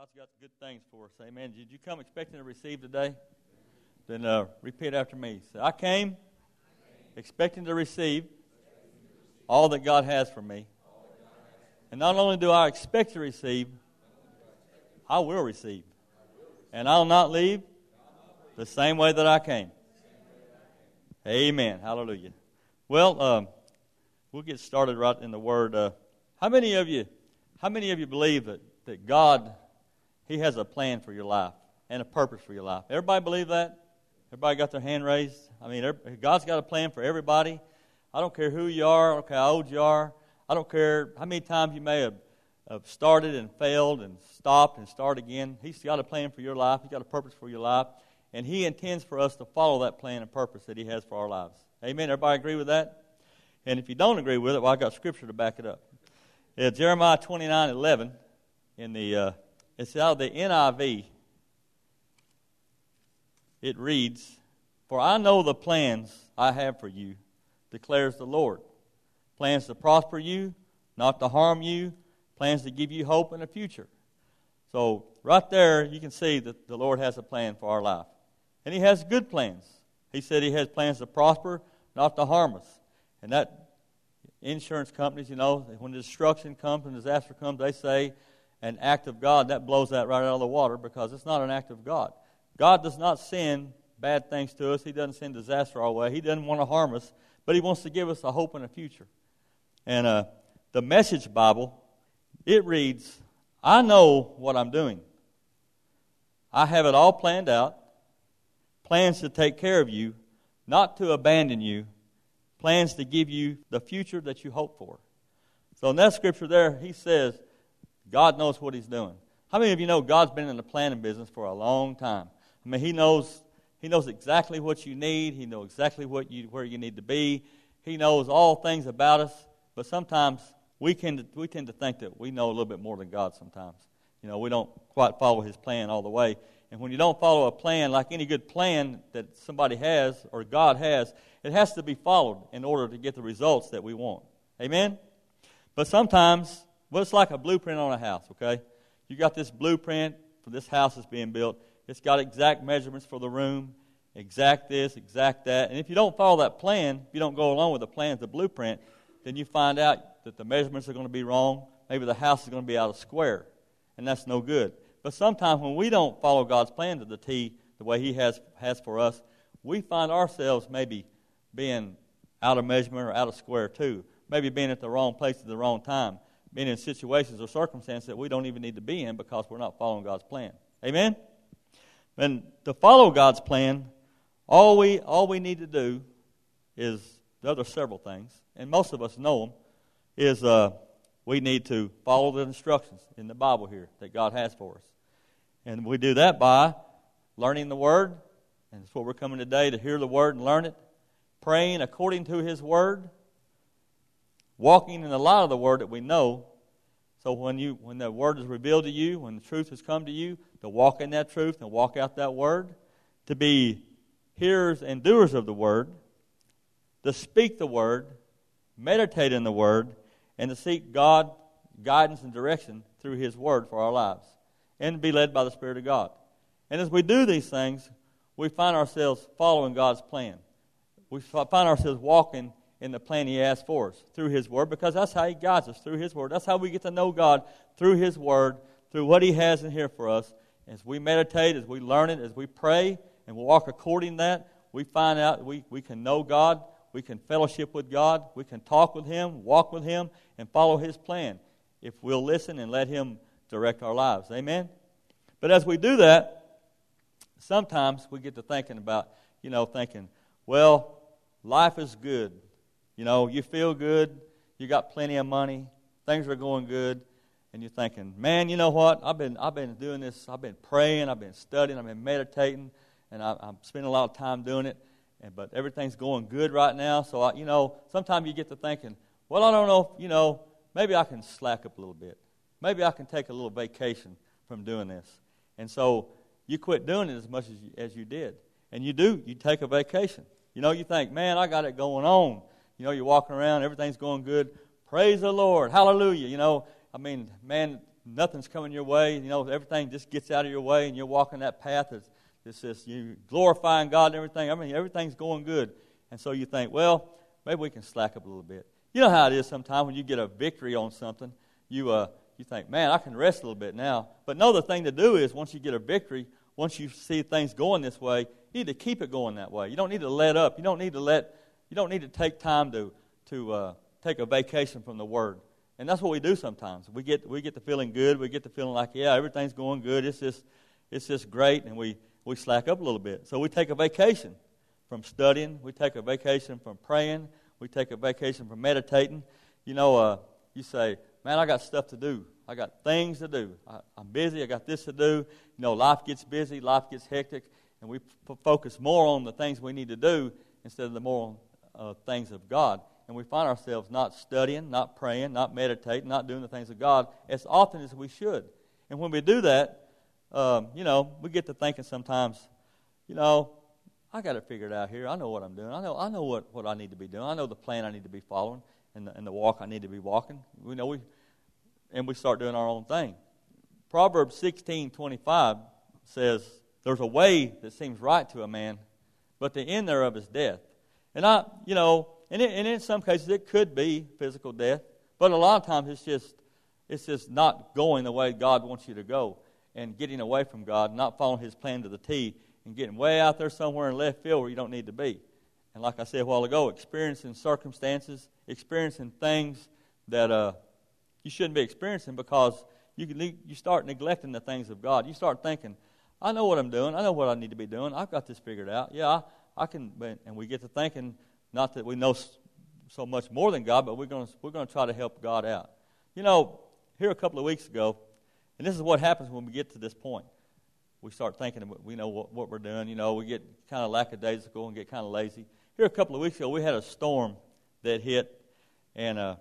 God's got good things for us. Amen. Did you come expecting to receive today? Then uh, repeat after me. Say, I came expecting to receive all that God has for me. And not only do I expect to receive, I will receive. And I'll not leave the same way that I came. Amen. Hallelujah. Well, um, we'll get started right in the Word. Uh, how many of you, how many of you believe that, that God, He has a plan for your life and a purpose for your life? Everybody believe that? Everybody got their hand raised? I mean, God's got a plan for everybody. I don't care who you are, I don't care how old you are. I don't care how many times you may have, have started and failed and stopped and started again. He's got a plan for your life. He's got a purpose for your life. And He intends for us to follow that plan and purpose that He has for our lives. Amen. Everybody agree with that? And if you don't agree with it, well, I got scripture to back it up. It's Jeremiah 29 11. In the, uh, it's out of the NIV. It reads, For I know the plans I have for you, declares the Lord. Plans to prosper you, not to harm you, plans to give you hope in the future. So, right there, you can see that the Lord has a plan for our life. And He has good plans. He said He has plans to prosper, not to harm us. And that insurance companies, you know, when destruction comes and disaster comes, they say an act of God. That blows that right out of the water because it's not an act of God. God does not send bad things to us. He doesn't send disaster our way. He doesn't want to harm us, but He wants to give us a hope in the future. And uh, the Message Bible, it reads, I know what I'm doing. I have it all planned out, plans to take care of you, not to abandon you, plans to give you the future that you hope for. So in that scripture there, he says, God knows what he's doing. How many of you know God's been in the planning business for a long time? I mean, he knows, he knows exactly what you need. He knows exactly what you, where you need to be. He knows all things about us. But sometimes we to, we tend to think that we know a little bit more than God sometimes. You know, we don't quite follow his plan all the way. And when you don't follow a plan, like any good plan that somebody has or God has, it has to be followed in order to get the results that we want. Amen? But sometimes, well, it's like a blueprint on a house, okay? You got this blueprint for this house that's being built. It's got exact measurements for the room, exact this, exact that. And if you don't follow that plan, if you don't go along with the plan, the blueprint, then you find out that the measurements are going to be wrong. Maybe the house is going to be out of square, and that's no good. But sometimes when we don't follow God's plan to the T, the way He has, has for us, we find ourselves maybe being out of measurement or out of square too. Maybe being at the wrong place at the wrong time. Being in situations or circumstances that we don't even need to be in because we're not following God's plan. Amen? And to follow God's plan, all we, all we need to do is, the other several things, and most of us know them, is uh, we need to follow the instructions in the Bible here that God has for us. And we do that by learning the Word, and that's what we're coming today to hear the Word and learn it, praying according to His Word, walking in the light of the Word that we know. So when you when the Word is revealed to you, when the truth has come to you, to walk in that truth and walk out that Word, to be hearers and doers of the Word, to speak the Word, meditate in the Word, and to seek God guidance and direction through His Word for our lives, and to be led by the Spirit of God. And as we do these things, we find ourselves following God's plan we find ourselves walking in the plan He has for us through His Word because that's how He guides us through His Word. That's how we get to know God through His Word, through what He has in here for us. As we meditate, as we learn it, as we pray, and we walk according to that, we find out we, we can know God, we can fellowship with God, we can talk with Him, walk with Him, and follow His plan if we'll listen and let Him direct our lives. Amen? But as we do that, sometimes we get to thinking about, you know, thinking, well, life is good. You know, you feel good, you got plenty of money, things are going good, and you're thinking, man, you know what? I've been, I've been doing this, I've been praying, I've been studying, I've been meditating, and I, I'm spending a lot of time doing it, and, but everything's going good right now. So, I, you know, sometimes you get to thinking, well, I don't know, you know, maybe I can slack up a little bit. Maybe I can take a little vacation from doing this. And so you quit doing it as much as you, as you did. And you do, you take a vacation. You know, you think, man, I got it going on. You know, you're walking around, everything's going good. Praise the Lord. Hallelujah. You know, I mean, man, nothing's coming your way. You know, everything just gets out of your way, and you're walking that path that's, that's just you glorifying God and everything. I mean, everything's going good. And so you think, well, maybe we can slack up a little bit. You know how it is sometimes when you get a victory on something, you, uh, you think, man, I can rest a little bit now. But no, the thing to do is once you get a victory, once you see things going this way, you need to keep it going that way. You don't need to let up. You don't need to let, you don't need to take time to, to uh, take a vacation from the Word. And that's what we do sometimes. We get, we get the feeling good. We get the feeling like, yeah, everything's going good. It's just, it's just great. And we, we slack up a little bit. So we take a vacation from studying. We take a vacation from praying. We take a vacation from meditating. You know, uh, you say, man, I got stuff to do. I got things to do. I, am busy. I got this to do. You know, life gets busy. Life gets hectic. And we f- focus more on the things we need to do instead of the more uh, things of God and we find ourselves not studying, not praying, not meditating, not doing the things of God as often as we should. And when we do that, um, you know, we get to thinking sometimes, you know, I got to figure it figured out here. I know what I'm doing. I know, I know what, what I need to be doing. I know the plan I need to be following and the, and the walk I need to be walking. We know we, and we start doing our own thing. Proverbs 16 25 says, There's a way that seems right to a man, but the end thereof is death. And I, you know, and, it, and in some cases, it could be physical death, but a lot of times it's just, it's just not going the way God wants you to go and getting away from God, not following His plan to the T, and getting way out there somewhere in left field where you don't need to be. And like I said a while ago, experiencing circumstances, experiencing things that uh, you shouldn't be experiencing because you, can, you start neglecting the things of God. You start thinking, I know what I'm doing. I know what I need to be doing. I've got this figured out. Yeah, I, can. And we get to thinking not that we know so much more than God, but we're going to, we're going to try to help God out. You know, here a couple of weeks ago, and this is what happens when we get to this point. We start thinking we know what, what we're doing. You know, we get kind of lackadaisical and get kind of lazy. Here a couple of weeks ago, we had a storm that hit, and uh,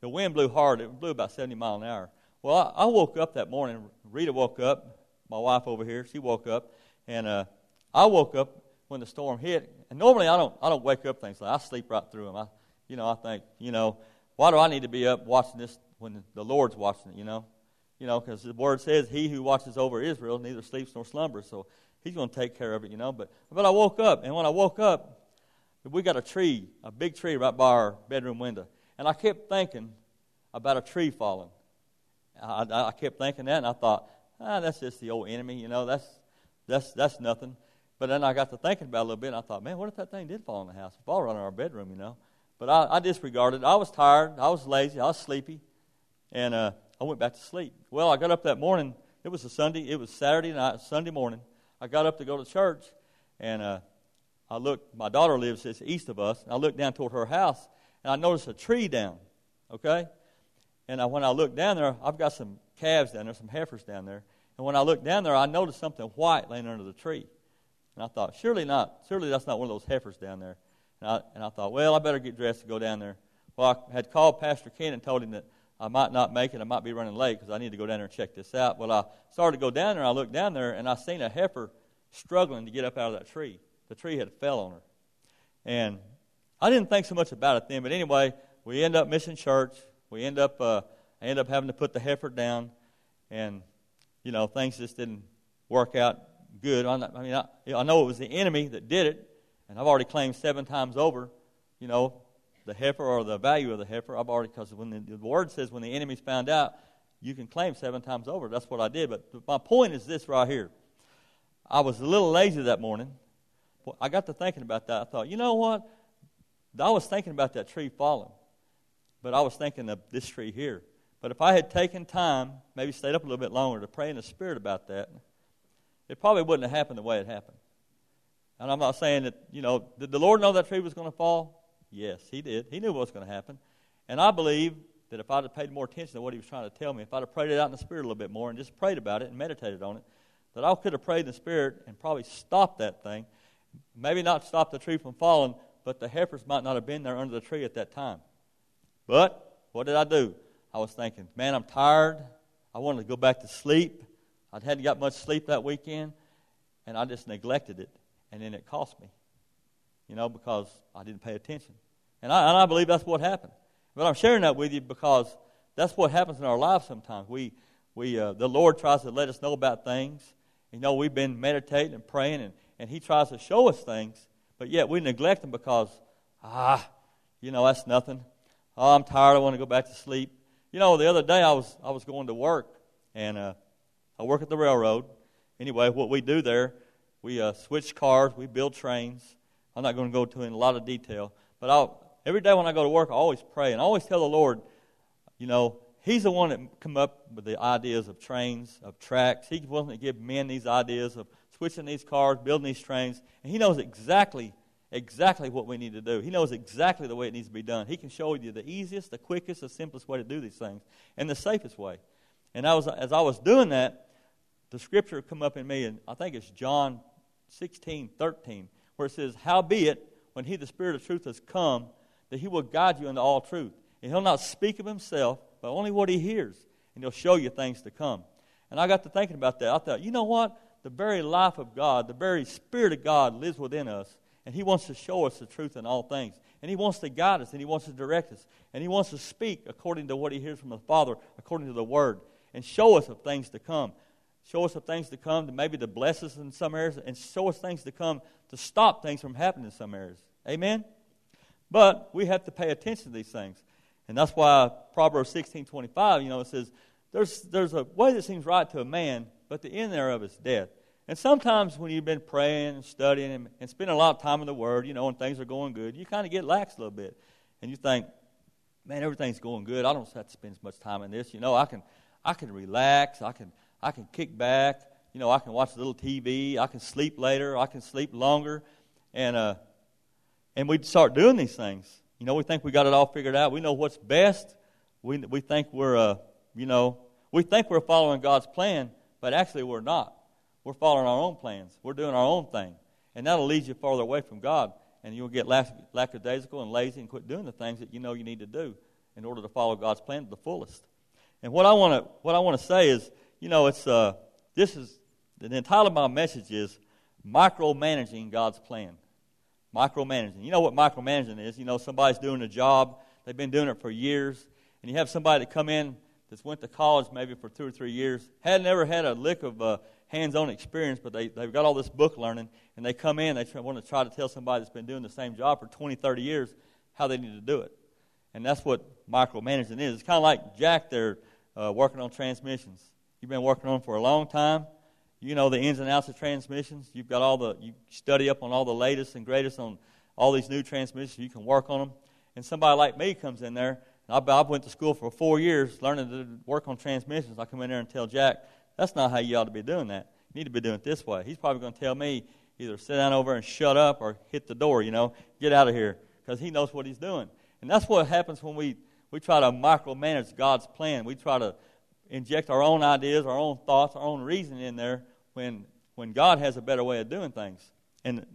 the wind blew hard. It blew about 70 mile an hour. Well, I, I woke up that morning. Rita woke up. My wife over here, she woke up, and uh, I woke up when the storm hit. And normally I don't I don't wake up things like I sleep right through them. I you know I think you know why do I need to be up watching this when the Lord's watching it? You know, you know because the word says He who watches over Israel neither sleeps nor slumbers. So He's going to take care of it. You know, but but I woke up and when I woke up, we got a tree, a big tree right by our bedroom window, and I kept thinking about a tree falling. I, I, I kept thinking that, and I thought, ah, that's just the old enemy. You know, that's that's that's nothing. But then I got to thinking about it a little bit, and I thought, man, what if that thing did fall in the house? It fall right in our bedroom, you know. But I, I disregarded. I was tired. I was lazy. I was sleepy, and uh, I went back to sleep. Well, I got up that morning. It was a Sunday. It was Saturday night, Sunday morning. I got up to go to church, and uh, I looked. My daughter lives just east of us. And I looked down toward her house, and I noticed a tree down. Okay, and I, when I looked down there, I've got some calves down there, some heifers down there. And when I looked down there, I noticed something white laying under the tree. And I thought, surely not. Surely that's not one of those heifers down there. And I, and I thought, well, I better get dressed to go down there. Well, I had called Pastor Ken and told him that I might not make it. I might be running late because I need to go down there and check this out. Well, I started to go down there. I looked down there and I seen a heifer struggling to get up out of that tree. The tree had fell on her. And I didn't think so much about it then. But anyway, we end up missing church. We end up, uh, I end up having to put the heifer down. And, you know, things just didn't work out good. I mean, I, I know it was the enemy that did it, and I've already claimed seven times over, you know, the heifer or the value of the heifer. I've already, because when the, the word says when the enemy's found out, you can claim seven times over. That's what I did. But my point is this right here. I was a little lazy that morning. I got to thinking about that. I thought, you know what? I was thinking about that tree falling, but I was thinking of this tree here. But if I had taken time, maybe stayed up a little bit longer to pray in the Spirit about that, it probably wouldn't have happened the way it happened. And I'm not saying that, you know, did the Lord know that tree was going to fall? Yes, He did. He knew what was going to happen. And I believe that if I'd have paid more attention to what He was trying to tell me, if I'd have prayed it out in the Spirit a little bit more and just prayed about it and meditated on it, that I could have prayed in the Spirit and probably stopped that thing. Maybe not stop the tree from falling, but the heifers might not have been there under the tree at that time. But what did I do? I was thinking, man, I'm tired. I wanted to go back to sleep. I hadn't got much sleep that weekend, and I just neglected it, and then it cost me, you know, because I didn't pay attention. And I, and I believe that's what happened. But I'm sharing that with you because that's what happens in our lives sometimes. We, we, uh, the Lord tries to let us know about things. You know, we've been meditating and praying, and, and He tries to show us things, but yet we neglect them because, ah, you know, that's nothing. Oh, I'm tired. I want to go back to sleep. You know, the other day I was I was going to work, and uh, I work at the railroad. Anyway, what we do there, we uh, switch cars, we build trains. I'm not going to go into in a lot of detail, but I'll, every day when I go to work, I always pray and I always tell the Lord, you know, He's the one that come up with the ideas of trains, of tracks. He's willing to give men these ideas of switching these cars, building these trains, and He knows exactly exactly what we need to do. He knows exactly the way it needs to be done. He can show you the easiest, the quickest, the simplest way to do these things, and the safest way. And I was, as I was doing that, the scripture come up in me, and I think it's John 16, 13, where it says, Howbeit, when he, the Spirit of truth, has come, that he will guide you into all truth. And he'll not speak of himself, but only what he hears. And he'll show you things to come. And I got to thinking about that. I thought, you know what? The very life of God, the very Spirit of God lives within us. And he wants to show us the truth in all things. And he wants to guide us, and he wants to direct us. And he wants to speak according to what he hears from the Father, according to the Word, and show us of things to come. Show us of things to come, to maybe to bless us in some areas, and show us things to come to stop things from happening in some areas. Amen? But we have to pay attention to these things. And that's why Proverbs 16 25, you know, it says, there's, there's a way that seems right to a man, but the end thereof is death. And sometimes when you've been praying and studying and, and spending a lot of time in the Word, you know, and things are going good, you kind of get lax a little bit. And you think, man, everything's going good. I don't have to spend as much time in this. You know, I can, I can relax. I can, I can kick back. You know, I can watch a little TV. I can sleep later. I can sleep longer. And, uh, and we start doing these things. You know, we think we got it all figured out. We know what's best. We, we think we're, uh, you know, we think we're following God's plan, but actually we're not. We're following our own plans. We're doing our own thing. And that'll lead you farther away from God. And you'll get lackadaisical and lazy and quit doing the things that you know you need to do in order to follow God's plan to the fullest. And what I want to what I want to say is, you know, it's uh, this is the title of my message is micromanaging God's plan. Micromanaging. You know what micromanaging is? You know, somebody's doing a job, they've been doing it for years, and you have somebody that come in that's went to college maybe for two or three years, had never had a lick of uh, hands-on experience, but they, they've got all this book learning, and they come in, they try, want to try to tell somebody that's been doing the same job for 20, 30 years how they need to do it. And that's what micromanaging is. It's kind of like Jack there uh, working on transmissions. You've been working on for a long time. You know the ins and outs of transmissions. You've got all the, you study up on all the latest and greatest on all these new transmissions. You can work on them. And somebody like me comes in there, I, I went to school for four years learning to work on transmissions. I come in there and tell Jack, that's not how you ought to be doing that. You need to be doing it this way. He's probably going to tell me either sit down over and shut up or hit the door, you know, get out of here, because he knows what he's doing. And that's what happens when we, we try to micromanage God's plan. We try to inject our own ideas, our own thoughts, our own reason in there when, when God has a better way of doing things. And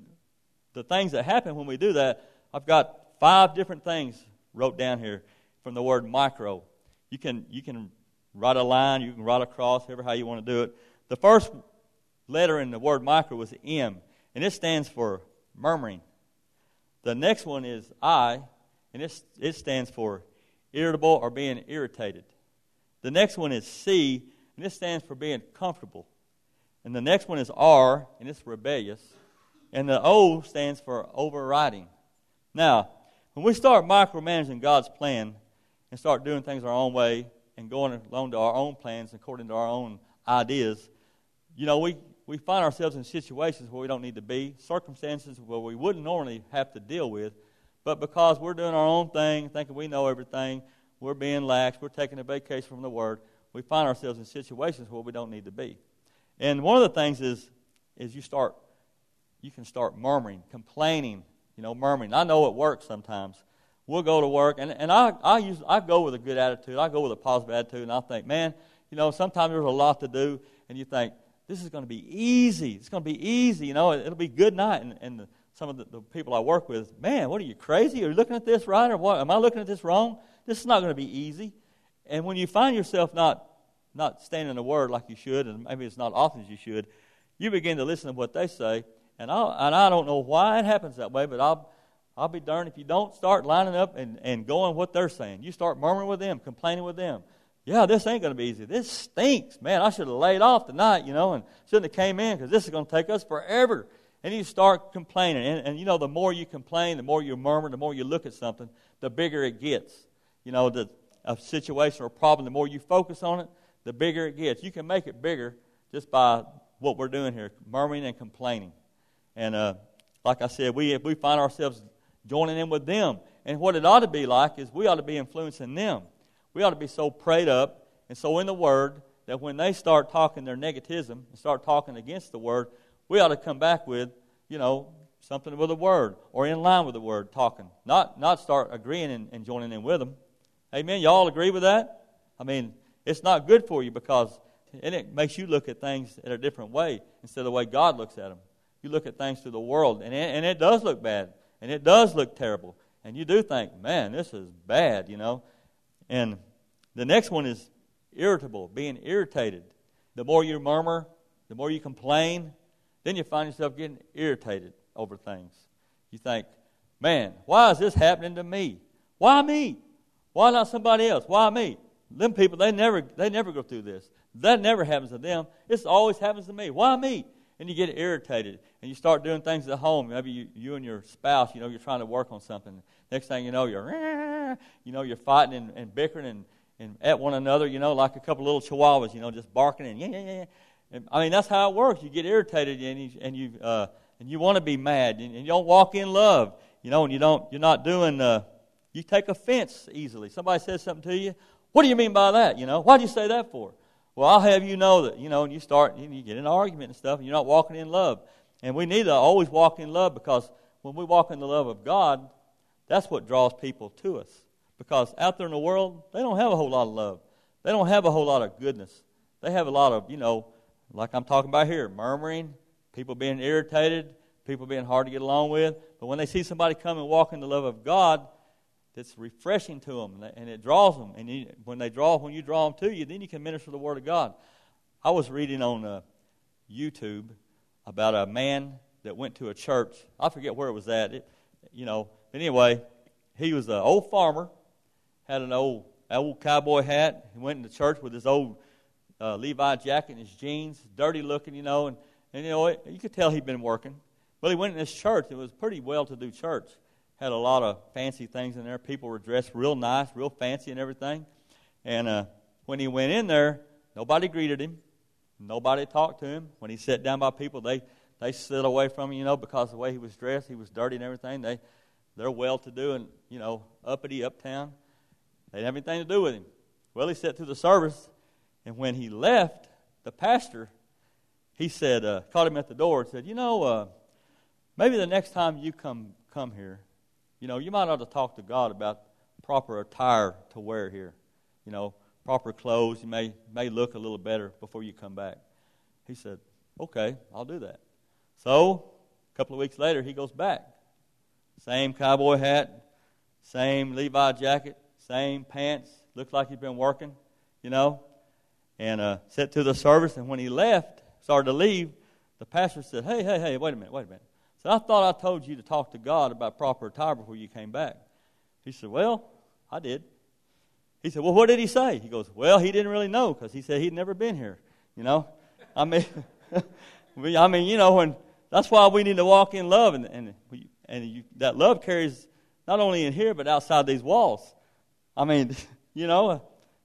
the things that happen when we do that, I've got five different things wrote down here from the word micro. You can, you can write a line, you can write a cross, however how you want to do it. The first letter in the word micro was M, and it stands for murmuring. The next one is I, and it, it stands for irritable or being irritated. The next one is C, and this stands for being comfortable. And the next one is R, and it's rebellious. And the O stands for overriding. Now, when we start micromanaging God's plan and start doing things our own way, and going along to our own plans according to our own ideas, you know, we, we find ourselves in situations where we don't need to be, circumstances where we wouldn't normally have to deal with, but because we're doing our own thing, thinking we know everything, we're being lax, we're taking a vacation from the Word, we find ourselves in situations where we don't need to be. And one of the things is, is you start, you can start murmuring, complaining, you know, murmuring. I know it works sometimes we'll go to work, and, and I, I, use, I go with a good attitude. I go with a positive attitude, and I think, man, you know, sometimes there's a lot to do, and you think, this is going to be easy. It's going to be easy. You know, it, will be good night. And, and the, some of the, the, people I work with, man, what are you crazy? Are you looking at this right or what? Am I looking at this wrong? This is not going to be easy. And when you find yourself not not standing the word like you should, and maybe it's not often as you should, you begin to listen to what they say. And I and I don't know why it happens that way, but I'll I'll be darned if you don't start lining up and, and going what they're saying. You start murmuring with them, complaining with them. Yeah, this ain't going to be easy. This stinks. Man, I should have laid off tonight, you know, and shouldn't have came in because this is going to take us forever. And you start complaining. And, and, you know, the more you complain, the more you murmur, the more you look at something, the bigger it gets. You know, the, a situation or problem, the more you focus on it, the bigger it gets. You can make it bigger just by what we're doing here, murmuring and complaining. And uh, like I said, we, we find ourselves joining in with them. And what it ought to be like is we ought to be influencing them. We ought to be so prayed up and so in the Word that when they start talking their negativism and start talking against the Word, we ought to come back with, you know, something with the Word or in line with the Word talking. Not, not start agreeing and, and joining in with them. Amen? Y'all agree with that? I mean, it's not good for you because and it makes you look at things in a different way instead of the way God looks at them. You look at things through the world, and it, and it does look bad and it does look terrible. And you do think, man, this is bad, you know. And the next one is irritable, being irritated. The more you murmur, the more you complain, then you find yourself getting irritated over things. You think, man, why is this happening to me? Why me? Why not somebody else? Why me? Them people, they never, they never go through this. That never happens to them. This always happens to me. Why me? and you get irritated and you start doing things at home. Maybe you, you and your spouse, you know, you're trying to work on something. Next thing you know, you're, you know, you're fighting and, and bickering and, and at one another, you know, like a couple little chihuahuas, you know, just barking and yeah, yeah, yeah. And, I mean, that's how it works. You get irritated and you, and you, uh, and you want to be mad and, and, you don't walk in love, you know, and you don't, you're not doing, uh, you take offense easily. Somebody says something to you. What do you mean by that? You know, why'd you say that for? Well, I'll have you know that, you know, and you start, and you get in an argument and stuff, and you're not walking in love. And we need to always walk in love because when we walk in the love of God, that's what draws people to us. Because out there in the world, they don't have a whole lot of love. They don't have a whole lot of goodness. They have a lot of, you know, like I'm talking about here, murmuring, people being irritated, people being hard to get along with. But when they see somebody come and walk in the love of God, that's refreshing to them and it draws them. And you, when they draw, when you draw them to you, then you can minister the Word of God. I was reading on uh, YouTube about a man that went to a church. I forget where it was at. It, you know, but anyway, he was an old farmer, had an old old cowboy hat. He went into church with his old uh, Levi jacket and his jeans, dirty looking, you know, and, and you know you could tell he'd been working. But he went in this church. It was a pretty well-to-do church had a lot of fancy things in there. People were dressed real nice, real fancy, and everything. And uh, when he went in there, nobody greeted him. Nobody talked to him. When he sat down by people, they they slid away from him, you know, because the way he was dressed, he was dirty and everything. They they're well to do and you know uppity uptown. They didn't have anything to do with him. Well, he sat through the service, and when he left, the pastor he said uh, caught him at the door and said, you know, uh, maybe the next time you come come here, you know, you might ought to talk to God about proper attire to wear here. You know, proper clothes. You may, may look a little better before you come back. He said, Okay, I'll do that. So, a couple of weeks later, he goes back. Same cowboy hat, same Levi jacket, same pants. Looks like he's been working, you know. And uh, sat through the service, and when he left, started to leave, the pastor said, Hey, hey, hey, wait a minute, wait a minute. So I thought I told you to talk to God about proper attire before you came back. He said, Well, I did. He said, Well, what did he say? He goes, Well, he didn't really know because he said he'd never been here. You know? I mean, I mean, you know, when that's why we need to walk in love, and and, and you, that love carries not only in here but outside these walls. I mean, you know,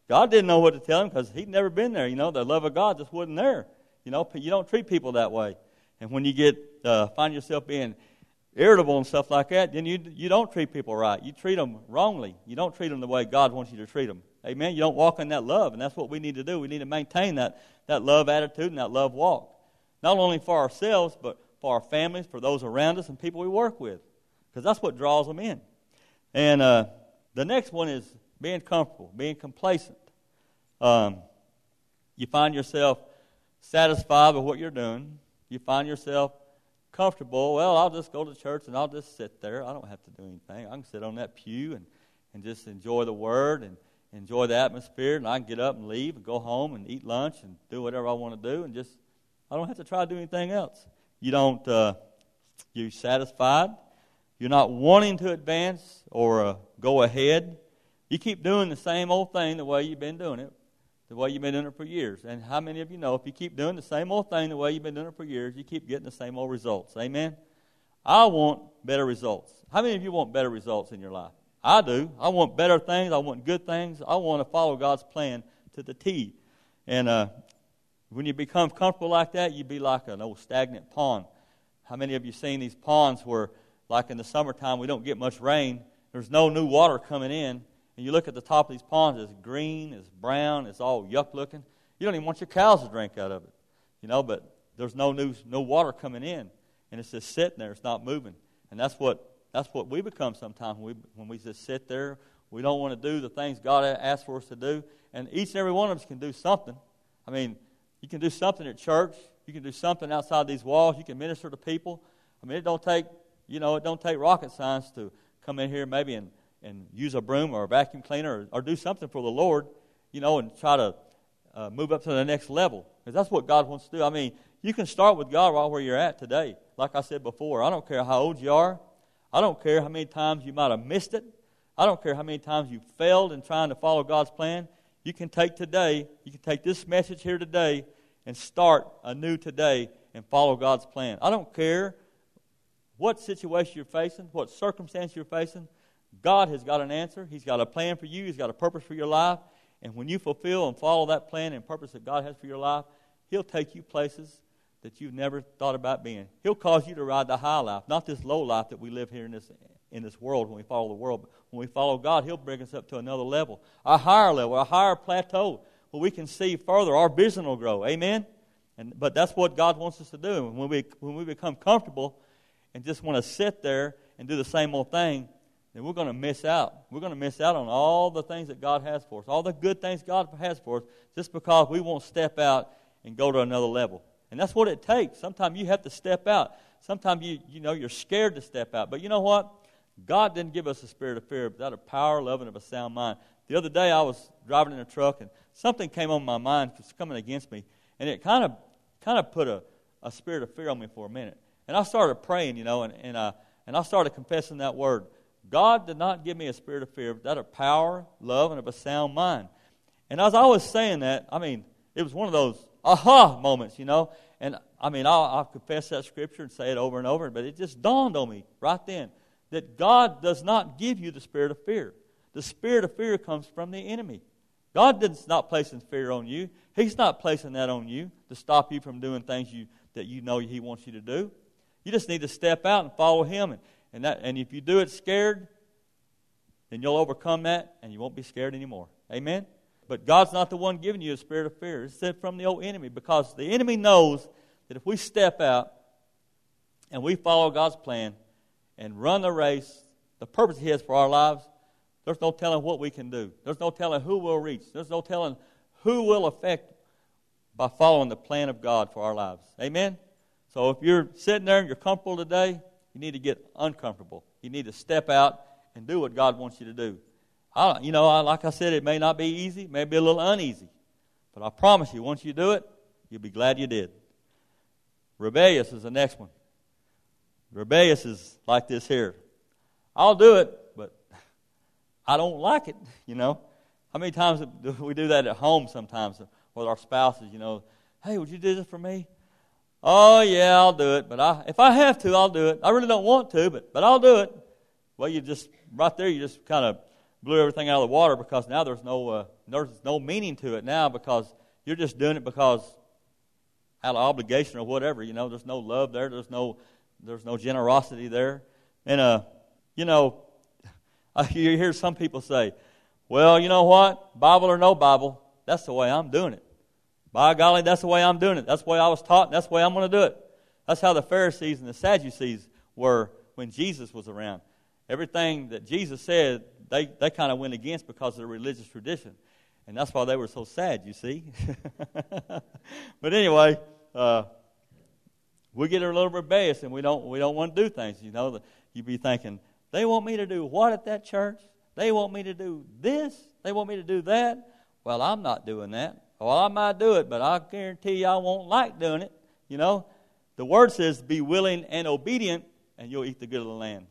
God didn't know what to tell him because he'd never been there. You know, the love of God just wasn't there. You know, you don't treat people that way. And when you get uh, find yourself being irritable and stuff like that, then you you don't treat people right. You treat them wrongly. You don't treat them the way God wants you to treat them. Amen. You don't walk in that love, and that's what we need to do. We need to maintain that that love attitude and that love walk, not only for ourselves but for our families, for those around us, and people we work with, because that's what draws them in. And uh, the next one is being comfortable, being complacent. Um, you find yourself satisfied with what you're doing you find yourself comfortable, well, I'll just go to church and I'll just sit there. I don't have to do anything. I can sit on that pew and, and just enjoy the word and enjoy the atmosphere, and I can get up and leave and go home and eat lunch and do whatever I want to do, and just I don't have to try to do anything else. You don't uh, you're satisfied. you're not wanting to advance or uh, go ahead, you keep doing the same old thing the way you've been doing it, the way you've been doing it for years. And how many of you know if you keep doing the same old thing the way you've been doing it for years, you keep getting the same old results? Amen? I want better results. How many of you want better results in your life? I do. I want better things. I want good things. I want to follow God's plan to the T. And uh, when you become comfortable like that, you'd be like an old stagnant pond. How many of you seen these ponds where, like in the summertime, we don't get much rain? There's no new water coming in, and you look at the top of these ponds, it's green, it's brown, it's all yuck looking. You don't even want your cows to drink out of it, you know, but there's no no water coming in. And it's just sitting there, it's not moving. And that's what that's what we become sometimes when we when we just sit there. We don't want to do the things God asks for us to do. And each and every one of us can do something. I mean, you can do something at church. You can do something outside these walls. You can minister to people. I mean, it don't take, you know, it don't take rocket science to come in here maybe and and use a broom or a vacuum cleaner or, or do something for the Lord, you know, and try to uh, move up to the next level. Because that's what God wants to do. I mean, you can start with God right where you're at today. Like I said before, I don't care how old you are. I don't care how many times you might have missed it. I don't care how many times you failed in trying to follow God's plan. You can take today, you can take this message here today and start anew today and follow God's plan. I don't care what situation you're facing, what circumstance you're facing. God has got an answer. He's got a plan for you. He's got a purpose for your life. And when you fulfill and follow that plan and purpose that God has for your life, He'll take you places that you've never thought about being. He'll cause you to ride the high life, not this low life that we live here in this, in this world when we follow the world. But when we follow God, He'll bring us up to another level, a higher level, a higher plateau where we can see further. Our vision will grow. Amen? And, but that's what God wants us to do. And when we, when we become comfortable and just want to sit there and do the same old thing, then we're going to miss out. We're going to miss out on all the things that God has for us, all the good things God has for us, just because we won't step out and go to another level. And that's what it takes. Sometimes you have to step out. Sometimes you, you know, you're scared to step out. But you know what? God didn't give us a spirit of fear, but that of power, love, and of a sound mind. The other day I was driving in a truck and something came on my mind was coming against me. And it kind of kind of put a, a spirit of fear on me for a minute. And I started praying, you know, and, and, uh, and I started confessing that word. God did not give me a spirit of fear, but that of power, love, and of a sound mind. And as I was saying that, I mean, it was one of those aha moments, you know. And I mean, I'll, I'll confess that scripture and say it over and over, but it just dawned on me right then that God does not give you the spirit of fear. The spirit of fear comes from the enemy. God is not placing fear on you. He's not placing that on you to stop you from doing things you, that you know He wants you to do. You just need to step out and follow Him and, and, that, and if you do it scared, then you'll overcome that and you won't be scared anymore. Amen? But God's not the one giving you a spirit of fear. It's from the old enemy because the enemy knows that if we step out and we follow God's plan and run the race, the purpose He has for our lives, there's no telling what we can do. There's no telling who we'll reach. There's no telling who will affect by following the plan of God for our lives. Amen? So if you're sitting there and you're comfortable today, you need to get uncomfortable. You need to step out and do what God wants you to do. I, you know, I, like I said, it may not be easy, may be a little uneasy. But I promise you, once you do it, you'll be glad you did. Rebellious is the next one. Rebellious is like this here. I'll do it, but I don't like it, you know. How many times do we do that at home sometimes with our spouses, you know? Hey, would you do this for me? Oh, yeah, I'll do it. But I, if I have to, I'll do it. I really don't want to, but, but I'll do it. Well, you just, right there, you just kind of blew everything out of the water because now there's no, uh, there's no meaning to it now because you're just doing it because out of obligation or whatever. You know, there's no love there. There's no, there's no generosity there. And, uh, you know, you hear some people say, well, you know what? Bible or no Bible, that's the way I'm doing it. By golly, that's the way I'm doing it. That's the way I was taught, that's the way I'm going to do it. That's how the Pharisees and the Sadducees were when Jesus was around. Everything that Jesus said, they, they kind of went against because of the religious tradition. And that's why they were so sad, you see. but anyway, uh, we get a little rebellious and we don't, we don't want to do things. You know, you'd be thinking, they want me to do what at that church? They want me to do this? They want me to do that? Well, I'm not doing that. Well, I might do it, but I guarantee you I won't like doing it. You know, the word says, be willing and obedient, and you'll eat the good of the land.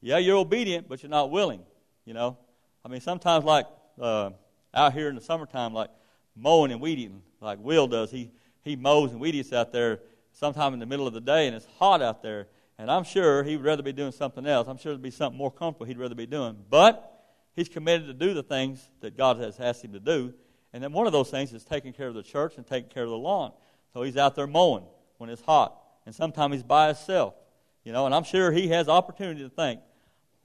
yeah, you're obedient, but you're not willing. You know, I mean, sometimes like uh, out here in the summertime, like mowing and weed eating, like Will does. He he mows and weed eats out there sometime in the middle of the day, and it's hot out there. And I'm sure he would rather be doing something else. I'm sure there'd be something more comfortable he'd rather be doing. But he's committed to do the things that God has asked him to do. And then one of those things is taking care of the church and taking care of the lawn. So he's out there mowing when it's hot. And sometimes he's by himself. You know, and I'm sure he has opportunity to think,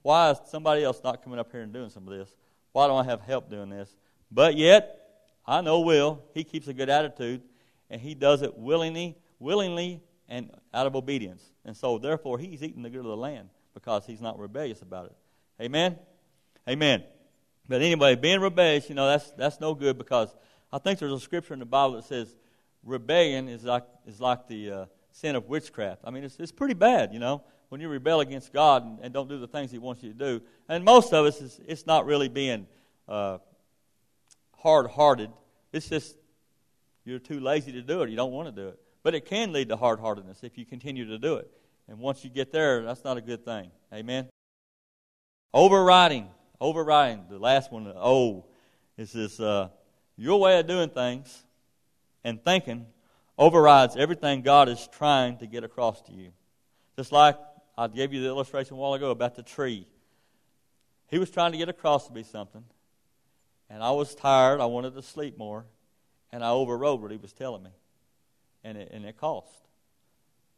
why is somebody else not coming up here and doing some of this? Why don't I have help doing this? But yet, I know Will. He keeps a good attitude, and he does it willingly, willingly, and out of obedience. And so, therefore, he's eating the good of the land because he's not rebellious about it. Amen. Amen. But anyway, being rebellious, you know, that's that's no good because I think there's a scripture in the Bible that says rebellion is like is like the uh, sin of witchcraft. I mean, it's it's pretty bad, you know, when you rebel against God and, and don't do the things He wants you to do. And most of us, is, it's not really being uh, hard-hearted. It's just you're too lazy to do it. You don't want to do it. But it can lead to hard-heartedness if you continue to do it. And once you get there, that's not a good thing. Amen. Overriding, overriding. The last one, O, is this: uh, your way of doing things and thinking overrides everything God is trying to get across to you. Just like I gave you the illustration a while ago about the tree. He was trying to get across to be something, and I was tired. I wanted to sleep more, and I overrode what he was telling me, and it, and it cost.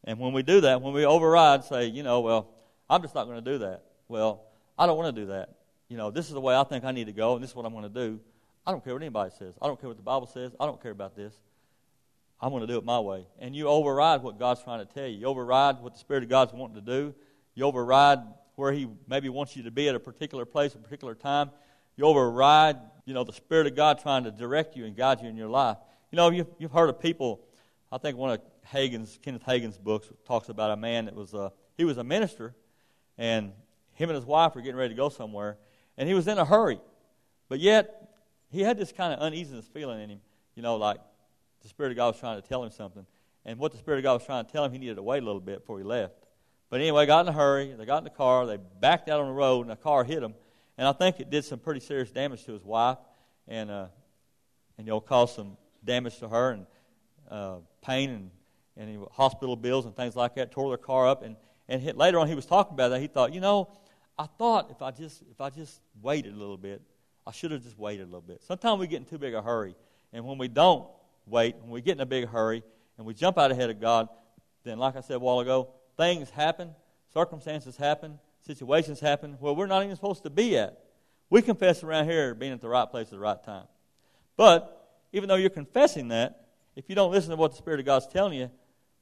And when we do that, when we override, say, you know, well, I'm just not going to do that. Well, I don't want to do that. You know, this is the way I think I need to go, and this is what I'm going to do. I don't care what anybody says. I don't care what the Bible says. I don't care about this. I'm going to do it my way. And you override what God's trying to tell you. You override what the Spirit of God's wanting to do. You override where He maybe wants you to be at a particular place, a particular time. You override, you know, the Spirit of God trying to direct you and guide you in your life. You know, you've, you've heard of people. I think one of Hagin's, Kenneth Hagin's books talks about a man that was a, he was a minister, and him and his wife were getting ready to go somewhere, and he was in a hurry. But yet, he had this kind of uneasiness feeling in him, you know, like the Spirit of God was trying to tell him something. And what the Spirit of God was trying to tell him, he needed to wait a little bit before he left. But anyway, got in a hurry. They got in the car. They backed out on the road, and the car hit him. And I think it did some pretty serious damage to his wife, and uh, and you know caused some damage to her and uh, pain and and hospital bills and things like that. Tore their car up, and and hit, later on he was talking about that. He thought, you know, I thought if I just if I just waited a little bit, I should have just waited a little bit. Sometimes we get in too big a hurry, and when we don't wait, when we get in a big hurry, and we jump out ahead of God, then, like I said a while ago, things happen, circumstances happen, situations happen where we're not even supposed to be at. We confess around here being at the right place at the right time. But even though you're confessing that, if you don't listen to what the Spirit of God's telling you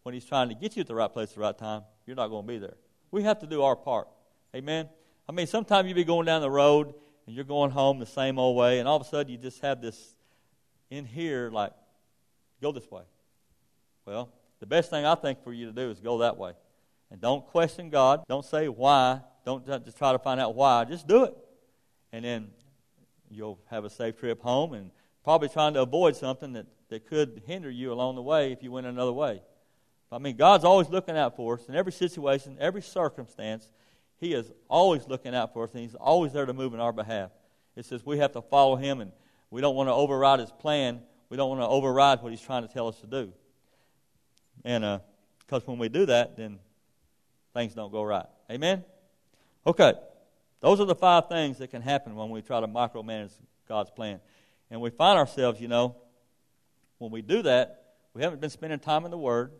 when He's trying to get you at the right place at the right time, you're not going to be there. We have to do our part. Amen? I mean, sometimes you be going down the road and you're going home the same old way, and all of a sudden you just have this in here like, go this way. Well, the best thing I think for you to do is go that way. And don't question God. Don't say why. Don't just try to find out why. Just do it. And then you'll have a safe trip home and probably trying to avoid something that, that could hinder you along the way if you went another way. I mean, God's always looking out for us in every situation, every circumstance. He is always looking out for us, and He's always there to move in our behalf. It says we have to follow Him, and we don't want to override His plan. We don't want to override what He's trying to tell us to do. And because uh, when we do that, then things don't go right. Amen? Okay. Those are the five things that can happen when we try to micromanage God's plan. And we find ourselves, you know, when we do that, we haven't been spending time in the Word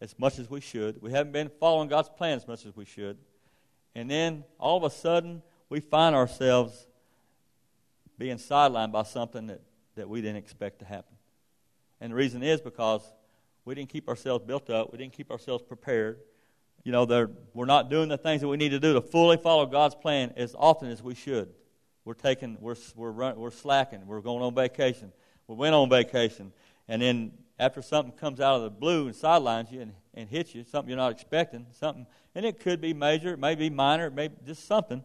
as much as we should. We haven't been following God's plan as much as we should. And then all of a sudden, we find ourselves being sidelined by something that, that we didn't expect to happen. And the reason is because we didn't keep ourselves built up, we didn't keep ourselves prepared. You know, we're not doing the things that we need to do to fully follow God's plan as often as we should. We're taking, we're, we're, run, we're slacking, we're going on vacation. We went on vacation, and then after something comes out of the blue and sidelines you and, and hits you, something you're not expecting, something, and it could be major, it may be minor, it may be just something,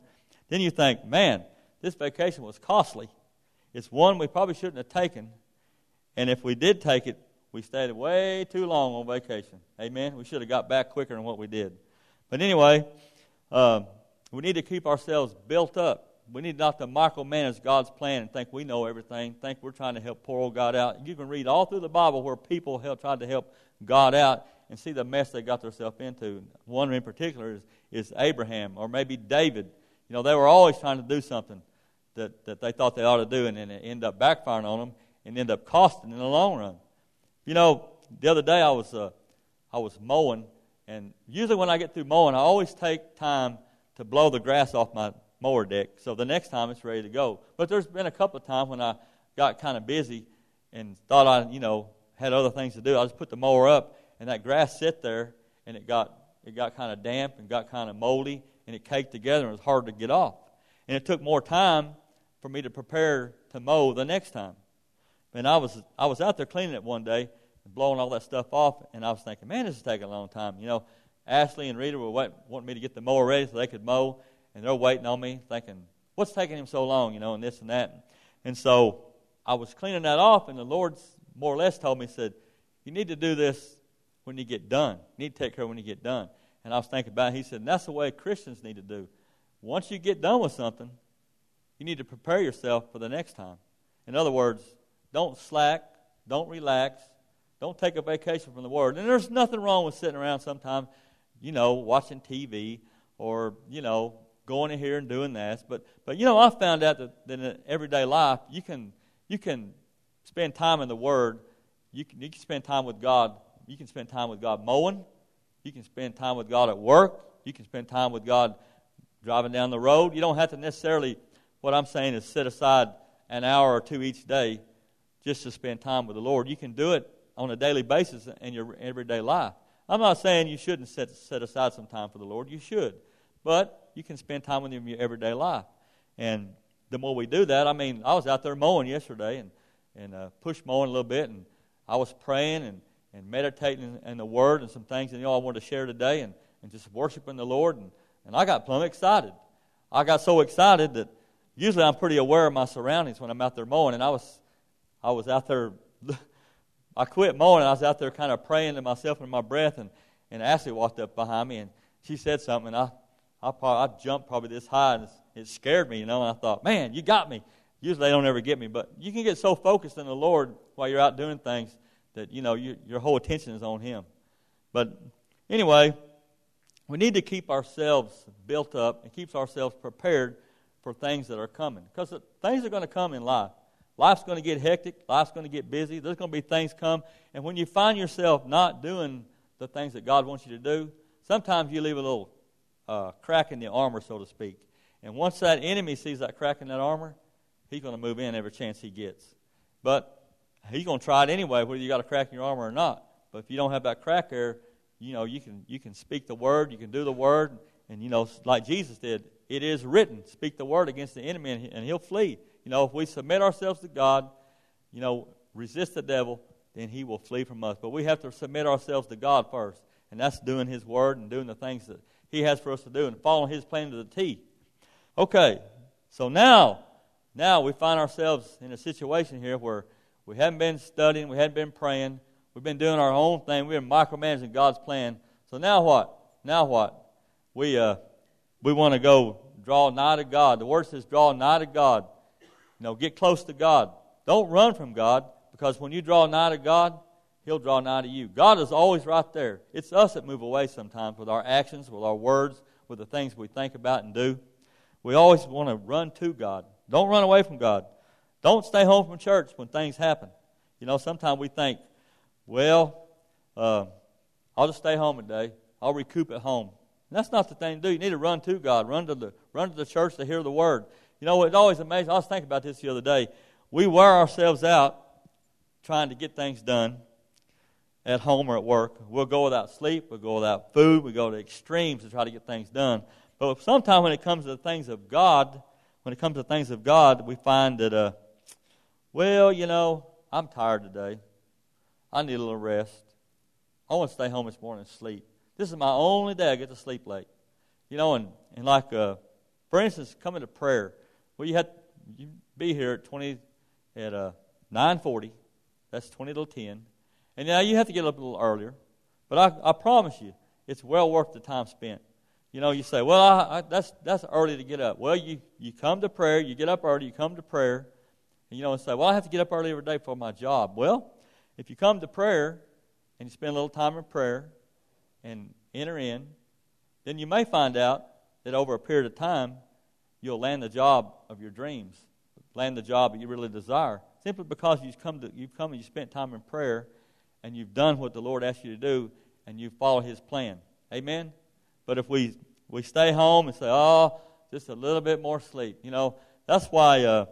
then you think, man, this vacation was costly. It's one we probably shouldn't have taken. And if we did take it, we stayed way too long on vacation. Amen. We should have got back quicker than what we did. But anyway, uh, We need to keep ourselves built up. We need not to micromanage God's plan and think we know everything, think we're trying to help poor old God out. You can read all through the Bible where people have tried to help God out and see the mess they got themselves into. One in particular is, is Abraham or maybe David. You know, they were always trying to do something that, that they thought they ought to do, and then it ended up backfiring on them and ended up costing in the long run. You know, the other day I was, uh, I was mowing, and usually when I get through mowing, I always take time to blow the grass off my mower deck. So the next time it's ready to go. But there's been a couple of times when I got kind of busy and thought I, you know, had other things to do. I just put the mower up, and that grass sit there, and it got it got kind of damp and got kind of moldy, and it caked together, and it was hard to get off. And it took more time for me to prepare to mow the next time. And I was I was out there cleaning it one day, blowing all that stuff off, and I was thinking, man, this is taking a long time. You know, Ashley and Rita were wanting me to get the mower ready so they could mow, and they're waiting on me, thinking, what's taking him so long, you know, and this and that. And so I was cleaning that off, and the Lord more or less told me, said, you need to do this when you get done. You need to take care when you get done. And I was thinking about it. He said, that's the way Christians need to do. Once you get done with something, you need to prepare yourself for the next time. In other words, don't slack, don't relax, don't take a vacation from the Word. And there's nothing wrong with sitting around sometimes, you know, watching TV or, you know, going in here and doing this. But, but you know, I found out that, that in everyday life, you can, you can spend time in the Word. You can, you can spend time with God. You can spend time with God mowing. You can spend time with God at work. You can spend time with God driving down the road. You don't have to necessarily, what I'm saying is set aside an hour or two each day just to spend time with the Lord. You can do it on a daily basis in your everyday life. I'm not saying you shouldn't set, set aside some time for the Lord. You should. But you can spend time with them in your everyday life. And the more we do that, I mean, I was out there mowing yesterday and, and uh, push mowing a little bit, and I was praying and, and meditating in, in the Word and some things that you know I wanted to share today and, and just worshiping the Lord. And, and I got plumb excited. I got so excited that usually I'm pretty aware of my surroundings when I'm out there mowing, and I was, I was out there. I quit mowing, and I was out there kind of praying to myself in my breath, and, and Ashley walked up behind me, and she said something, and I I, probably, I jumped probably this high, and it scared me, you know. And I thought, man, you got me. Usually they don't ever get me, but you can get so focused in the Lord while you're out doing things that you know you, your whole attention is on Him. But anyway, we need to keep ourselves built up and keep ourselves prepared for things that are coming because things are going to come in life. Life's going to get hectic. Life's going to get busy. There's going to be things come, and when you find yourself not doing the things that God wants you to do, sometimes you leave a little uh, crack in the armor, so to speak. And once that enemy sees that crack in that armor, he's going to move in every chance he gets. But he's going to try it anyway, whether you got a crack in your armor or not. But if you don't have that crack there, you know you can you can speak the word, you can do the word, and you know like Jesus did. It is written, speak the word against the enemy, and he'll flee. You know if we submit ourselves to God, you know resist the devil, then he will flee from us. But we have to submit ourselves to God first, and that's doing His word and doing the things that he has for us to do and following His plan to the T. Okay, so now, now we find ourselves in a situation here where we haven't been studying, we haven't been praying, we've been doing our own thing, we've been micromanaging God's plan. So now what? Now what? We uh, we want to go draw nigh to God. The word says, "Draw nigh to God." You know, get close to God. Don't run from God because when you draw nigh to God, He'll draw nigh to you. God is always right there. It's us that move away sometimes with our actions, with our words, with the things we think about and do. We always want to run to God. Don't run away from God. Don't stay home from church when things happen. You know, sometimes we think, well, uh, I'll just stay home today. I'll recoup at home. And that's not the thing to do. You need to run to God. Run to the run to the church to hear the word. You know, it's always amazing. I was thinking about this the other day. We wear ourselves out trying to get things done at home or at work. We'll go without sleep, we'll go without food, we go to extremes to try to get things done. But sometimes when it comes to the things of God, when it comes to things of God, we find that, uh, well, you know, I'm tired today. I need a little rest. I want to stay home this morning and sleep. This is my only day I get to sleep late. You know, and, and like, uh, for instance, coming to prayer. Well, you had you be here at 20, at uh, 940. That's 20 till 10. And now you have to get up a little earlier, but I, I promise you, it's well worth the time spent. You know, you say, well, I, I, that's, that's early to get up. Well, you, you come to prayer, you get up early, you come to prayer, and you know, and say, well, I have to get up early every day for my job. Well, if you come to prayer and you spend a little time in prayer and enter in, then you may find out that over a period of time, you'll land the job of your dreams, land the job that you really desire, simply because you've come, to, you've come and you spent time in prayer and you've done what the Lord asked you to do and you follow His plan. Amen? But if we, we stay home and say, oh, just a little bit more sleep, you know, that's why, uh,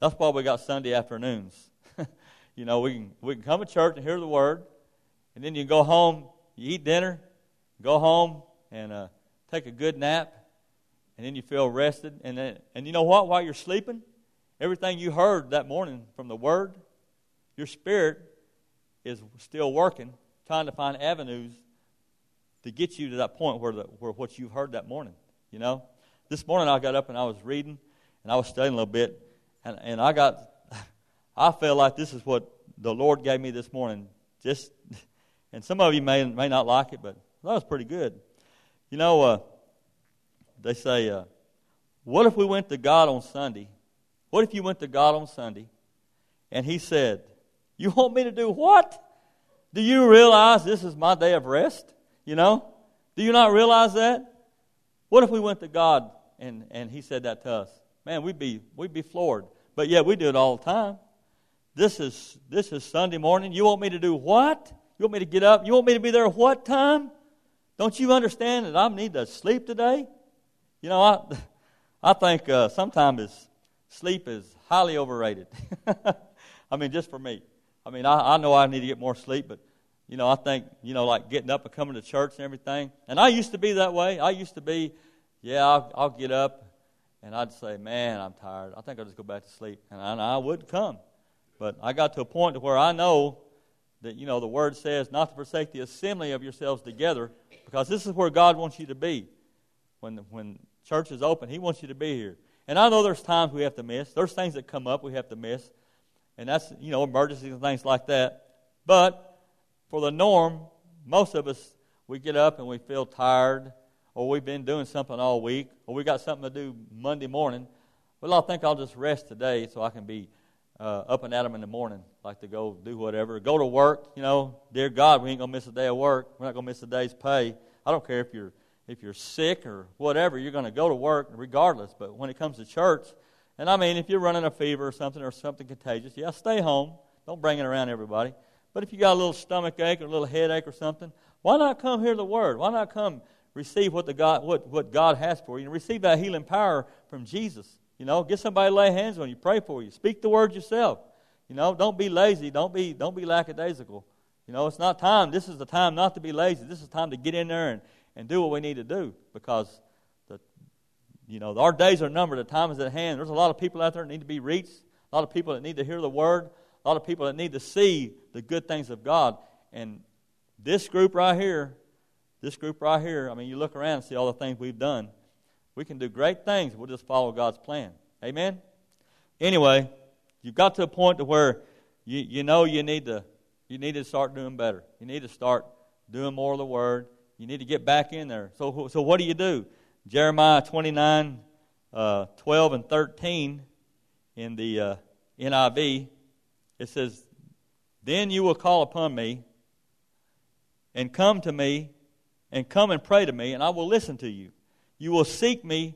that's why we got Sunday afternoons. you know, we can, we can come to church and hear the word, and then you go home, you eat dinner, go home and uh, take a good nap, and then you feel rested. And, then, and you know what? While you're sleeping, everything you heard that morning from the word, your spirit is still working trying to find avenues to get you to that point where, the, where what you've heard that morning, you know? This morning I got up and I was reading and I was studying a little bit, and, and I got, I felt like this is what the Lord gave me this morning. Just, and some of you may, may not like it, but that was pretty good. You know, uh, they say, uh, what if we went to God on Sunday? What if you went to God on Sunday and He said, You want me to do what? Do you realize this is my day of rest? You know? Do you not realize that? What if we went to God and, and He said that to us? Man, we'd be, we'd be floored. But yeah, we do it all the time. This is, this is Sunday morning. You want me to do what? You want me to get up? You want me to be there at what time? Don't you understand that I need to sleep today? You know, I, I think uh, sometimes sleep is highly overrated. I mean, just for me. I mean, I, I know I need to get more sleep, but you know, I think, you know, like getting up and coming to church and everything. And I used to be that way. I used to be, yeah, I'll, I'll get up and I'd say, man, I'm tired. I think I'll just go back to sleep. And I, and I would come. But I got to a point to where I know that, you know, the word says not to forsake the assembly of yourselves together because this is where God wants you to be. When, when church is open, He wants you to be here. And I know there's times we have to miss. There's things that come up we have to miss and that's, you know, emergencies and things like that. But for the norm, most of us, we get up and we feel tired, or we've been doing something all week, or we got something to do Monday morning. Well, I think I'll just rest today so I can be uh, up and at 'em in the morning, like to go do whatever. Go to work, you know. Dear God, we ain't gonna miss a day of work. We're not gonna miss a day's pay. I don't care if you're if you're sick or whatever. You're gonna go to work regardless. But when it comes to church, and I mean, if you're running a fever or something or something contagious, yeah, stay home. Don't bring it around everybody. But if you got a little stomach ache or a little headache or something, why not come hear the word? Why not come receive what the God what, what God has for you and receive that healing power from Jesus? You know, get somebody to lay hands on you, pray for you, speak the word yourself. You know, don't be lazy, don't be don't be lackadaisical. You know, it's not time. This is the time not to be lazy. This is time to get in there and, and do what we need to do because you know, our days are numbered, the time is at hand. There's a lot of people out there that need to be reached, a lot of people that need to hear the word, a lot of people that need to see the good things of God. And this group right here, this group right here, I mean, you look around and see all the things we've done. We can do great things. We'll just follow God's plan. Amen? Anyway, you've got to a point to where you, you know you need to you need to start doing better. You need to start doing more of the word. You need to get back in there. So, so what do you do? Jeremiah 29, uh, 12 and 13 in the uh, NIV, it says, Then you will call upon me and come to me and come and pray to me, and I will listen to you. You will seek me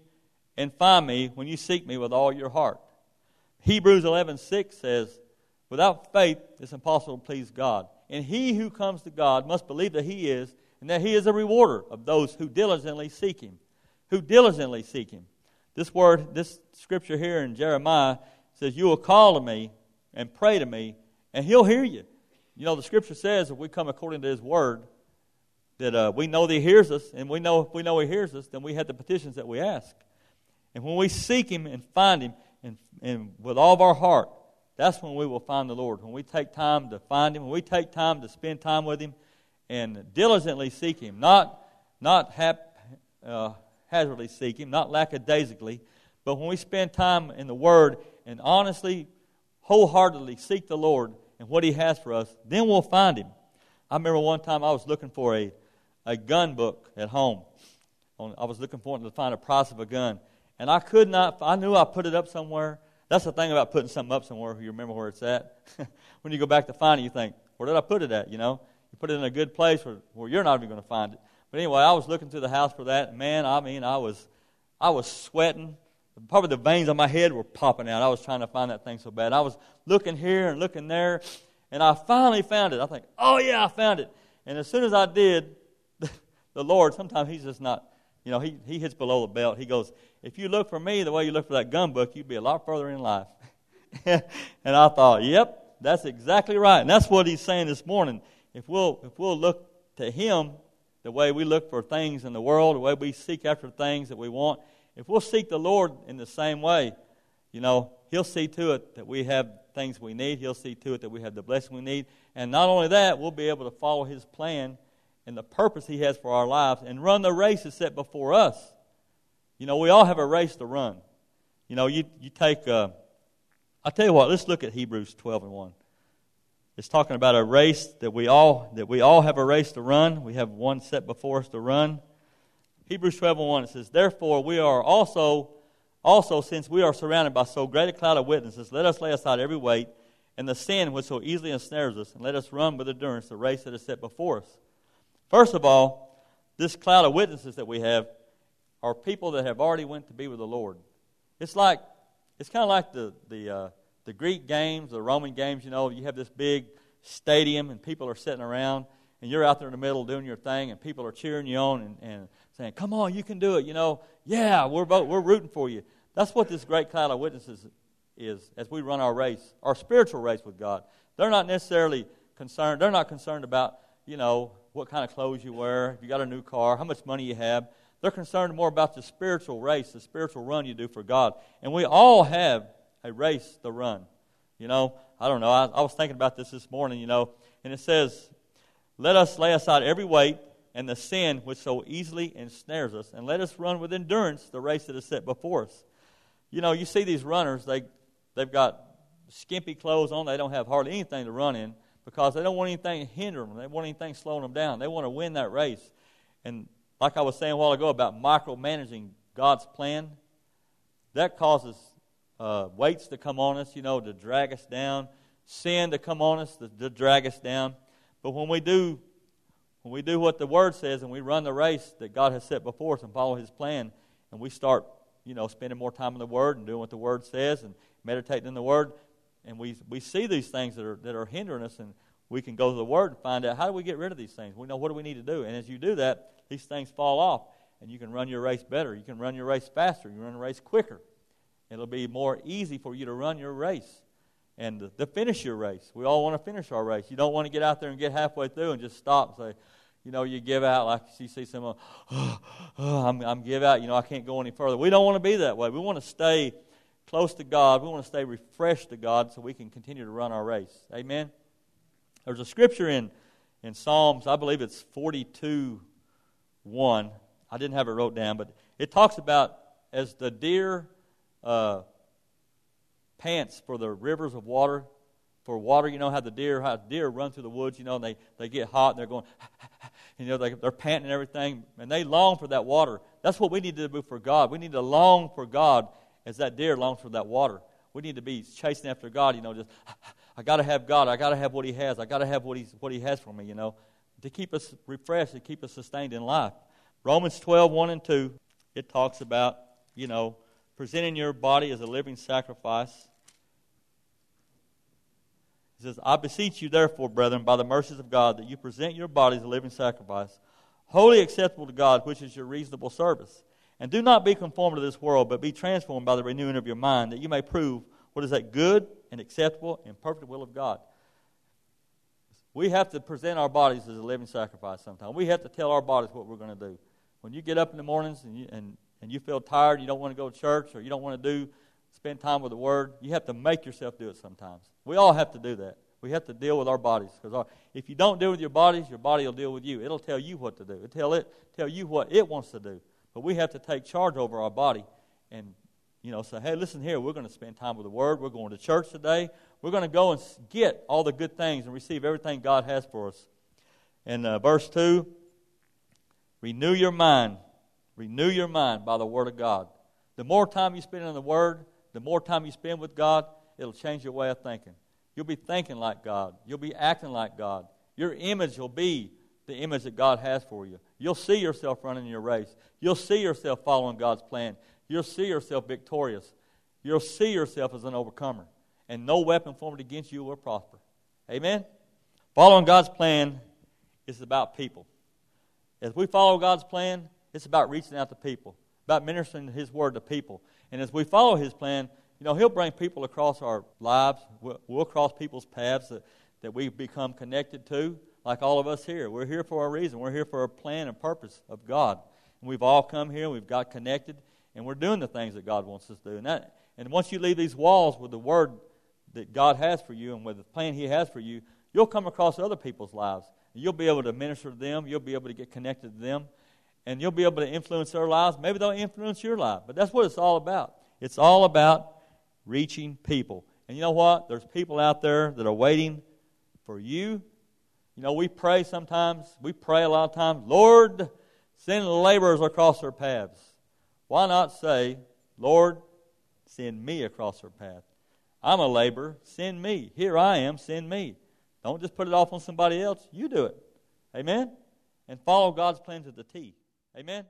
and find me when you seek me with all your heart. Hebrews 11:6 says, "Without faith it's impossible to please God. And he who comes to God must believe that he is, and that he is a rewarder of those who diligently seek him." Who diligently seek him. This word, this scripture here in Jeremiah says, You will call to me and pray to me, and he'll hear you. You know, the scripture says if we come according to his word, that uh, we know that he hears us, and we know if we know he hears us, then we have the petitions that we ask. And when we seek him and find him and, and with all of our heart, that's when we will find the Lord. When we take time to find him, when we take time to spend time with him and diligently seek him, not, not hap, uh, haphazardly seek Him, not lackadaisically, but when we spend time in the Word and honestly, wholeheartedly seek the Lord and what He has for us, then we'll find Him. I remember one time I was looking for a, a gun book at home. I was looking for it to find a price of a gun, and I could not. I knew I put it up somewhere. That's the thing about putting something up somewhere. You remember where it's at. when you go back to find it, you think, "Where did I put it at?" You know, you put it in a good place where, where you're not even going to find it. But anyway, I was looking through the house for that. Man, I mean, I was, I was sweating. Probably the veins on my head were popping out. I was trying to find that thing so bad. I was looking here and looking there, and I finally found it. I think, oh yeah, I found it. And as soon as I did, the Lord, sometimes He's just not, you know, He, he hits below the belt. He goes, if you look for me the way you look for that gun book, you'd be a lot further in life. and I thought, yep, that's exactly right. And that's what He's saying this morning. If we'll, if we'll look to Him the way we look for things in the world, the way we seek after things that we want, if we'll seek the Lord in the same way, you know, He'll see to it that we have things we need. He'll see to it that we have the blessing we need. And not only that, we'll be able to follow His plan and the purpose He has for our lives and run the race that's set before us. You know, we all have a race to run. You know, you, you take, uh, I'll tell you what, let's look at Hebrews 12 and 1. It's talking about a race that we all that we all have a race to run. We have one set before us to run. Hebrews 12 and 1 it says, Therefore we are also also since we are surrounded by so great a cloud of witnesses, let us lay aside every weight and the sin which so easily ensnares us, and let us run with endurance the race that is set before us. First of all, this cloud of witnesses that we have are people that have already went to be with the Lord. It's like it's kind of like the the uh, the Greek games, the Roman games, you know, you have this big stadium and people are sitting around and you're out there in the middle doing your thing and people are cheering you on and, and saying, Come on, you can do it, you know, yeah, we're both, we're rooting for you. That's what this great cloud of witnesses is as we run our race, our spiritual race with God. They're not necessarily concerned, they're not concerned about, you know, what kind of clothes you wear, if you got a new car, how much money you have. They're concerned more about the spiritual race, the spiritual run you do for God. And we all have a race to run. You know, I don't know. I, I was thinking about this this morning, you know, and it says, Let us lay aside every weight and the sin which so easily ensnares us, and let us run with endurance the race that is set before us. You know, you see these runners, they, they've got skimpy clothes on, they don't have hardly anything to run in because they don't want anything to hinder them, they want anything slowing them down. They want to win that race. And like I was saying a while ago about micromanaging God's plan, that causes uh, weights to come on us, you know, to drag us down, sin to come on us to, to drag us down. But when we do when we do what the Word says and we run the race that God has set before us and follow His plan, and we start, you know, spending more time in the Word and doing what the Word says and meditating in the Word, and we, we see these things that are, that are hindering us, and we can go to the Word and find out how do we get rid of these things. We know what do we need to do. And as you do that, these things fall off, and you can run your race better. You can run your race faster. You can run a race quicker. It'll be more easy for you to run your race and to finish your race. We all want to finish our race. You don't want to get out there and get halfway through and just stop and say, you know, you give out like you see someone, oh, oh, I'm, I'm give out, you know, I can't go any further. We don't want to be that way. We want to stay close to God. We want to stay refreshed to God so we can continue to run our race. Amen? There's a scripture in, in Psalms, I believe it's 42 1. I didn't have it wrote down, but it talks about as the deer uh, pants for the rivers of water. For water, you know how the deer, how deer run through the woods, you know, and they, they get hot and they're going, you know, they, they're panting and everything, and they long for that water. That's what we need to do for God. We need to long for God as that deer longs for that water. We need to be chasing after God, you know, just, I got to have God. I got to have what He has. I got to have what, he's, what He has for me, you know, to keep us refreshed, to keep us sustained in life. Romans 12, 1 and 2, it talks about, you know, presenting your body as a living sacrifice. He says, I beseech you, therefore, brethren, by the mercies of God, that you present your bodies a living sacrifice, holy acceptable to God, which is your reasonable service. And do not be conformed to this world, but be transformed by the renewing of your mind, that you may prove what is that good and acceptable and perfect will of God. We have to present our bodies as a living sacrifice sometimes. We have to tell our bodies what we're going to do. When you get up in the mornings and you, and and you feel tired, you don't want to go to church, or you don't want to do spend time with the Word, you have to make yourself do it sometimes. We all have to do that. We have to deal with our bodies because if you don't deal with your bodies, your body will deal with you. It'll tell you what to do. It'll tell it tell you what it wants to do. But we have to take charge over our body and you know say, hey, listen here, we're going to spend time with the Word. We're going to church today. We're going to go and get all the good things and receive everything God has for us. In uh, verse two, renew your mind Renew your mind by the Word of God. The more time you spend in the Word, the more time you spend with God, it'll change your way of thinking. You'll be thinking like God. You'll be acting like God. Your image will be the image that God has for you. You'll see yourself running your race. You'll see yourself following God's plan. You'll see yourself victorious. You'll see yourself as an overcomer. And no weapon formed against you will prosper. Amen? Following God's plan is about people. As we follow God's plan, it's about reaching out to people, about ministering His word to people. And as we follow His plan, you know, He'll bring people across our lives. We'll, we'll cross people's paths that, that we become connected to, like all of us here. We're here for a reason. We're here for a plan and purpose of God. And we've all come here, we've got connected, and we're doing the things that God wants us to do. And, that, and once you leave these walls with the word that God has for you and with the plan He has for you, you'll come across other people's lives. You'll be able to minister to them. You'll be able to get connected to them. And you'll be able to influence their lives. Maybe they'll influence your life. But that's what it's all about. It's all about reaching people. And you know what? There's people out there that are waiting for you. You know, we pray sometimes, we pray a lot of times, Lord, send laborers across their paths. Why not say, Lord, send me across their path? I'm a laborer, send me. Here I am, send me. Don't just put it off on somebody else. You do it. Amen? And follow God's plan to the T. Amen?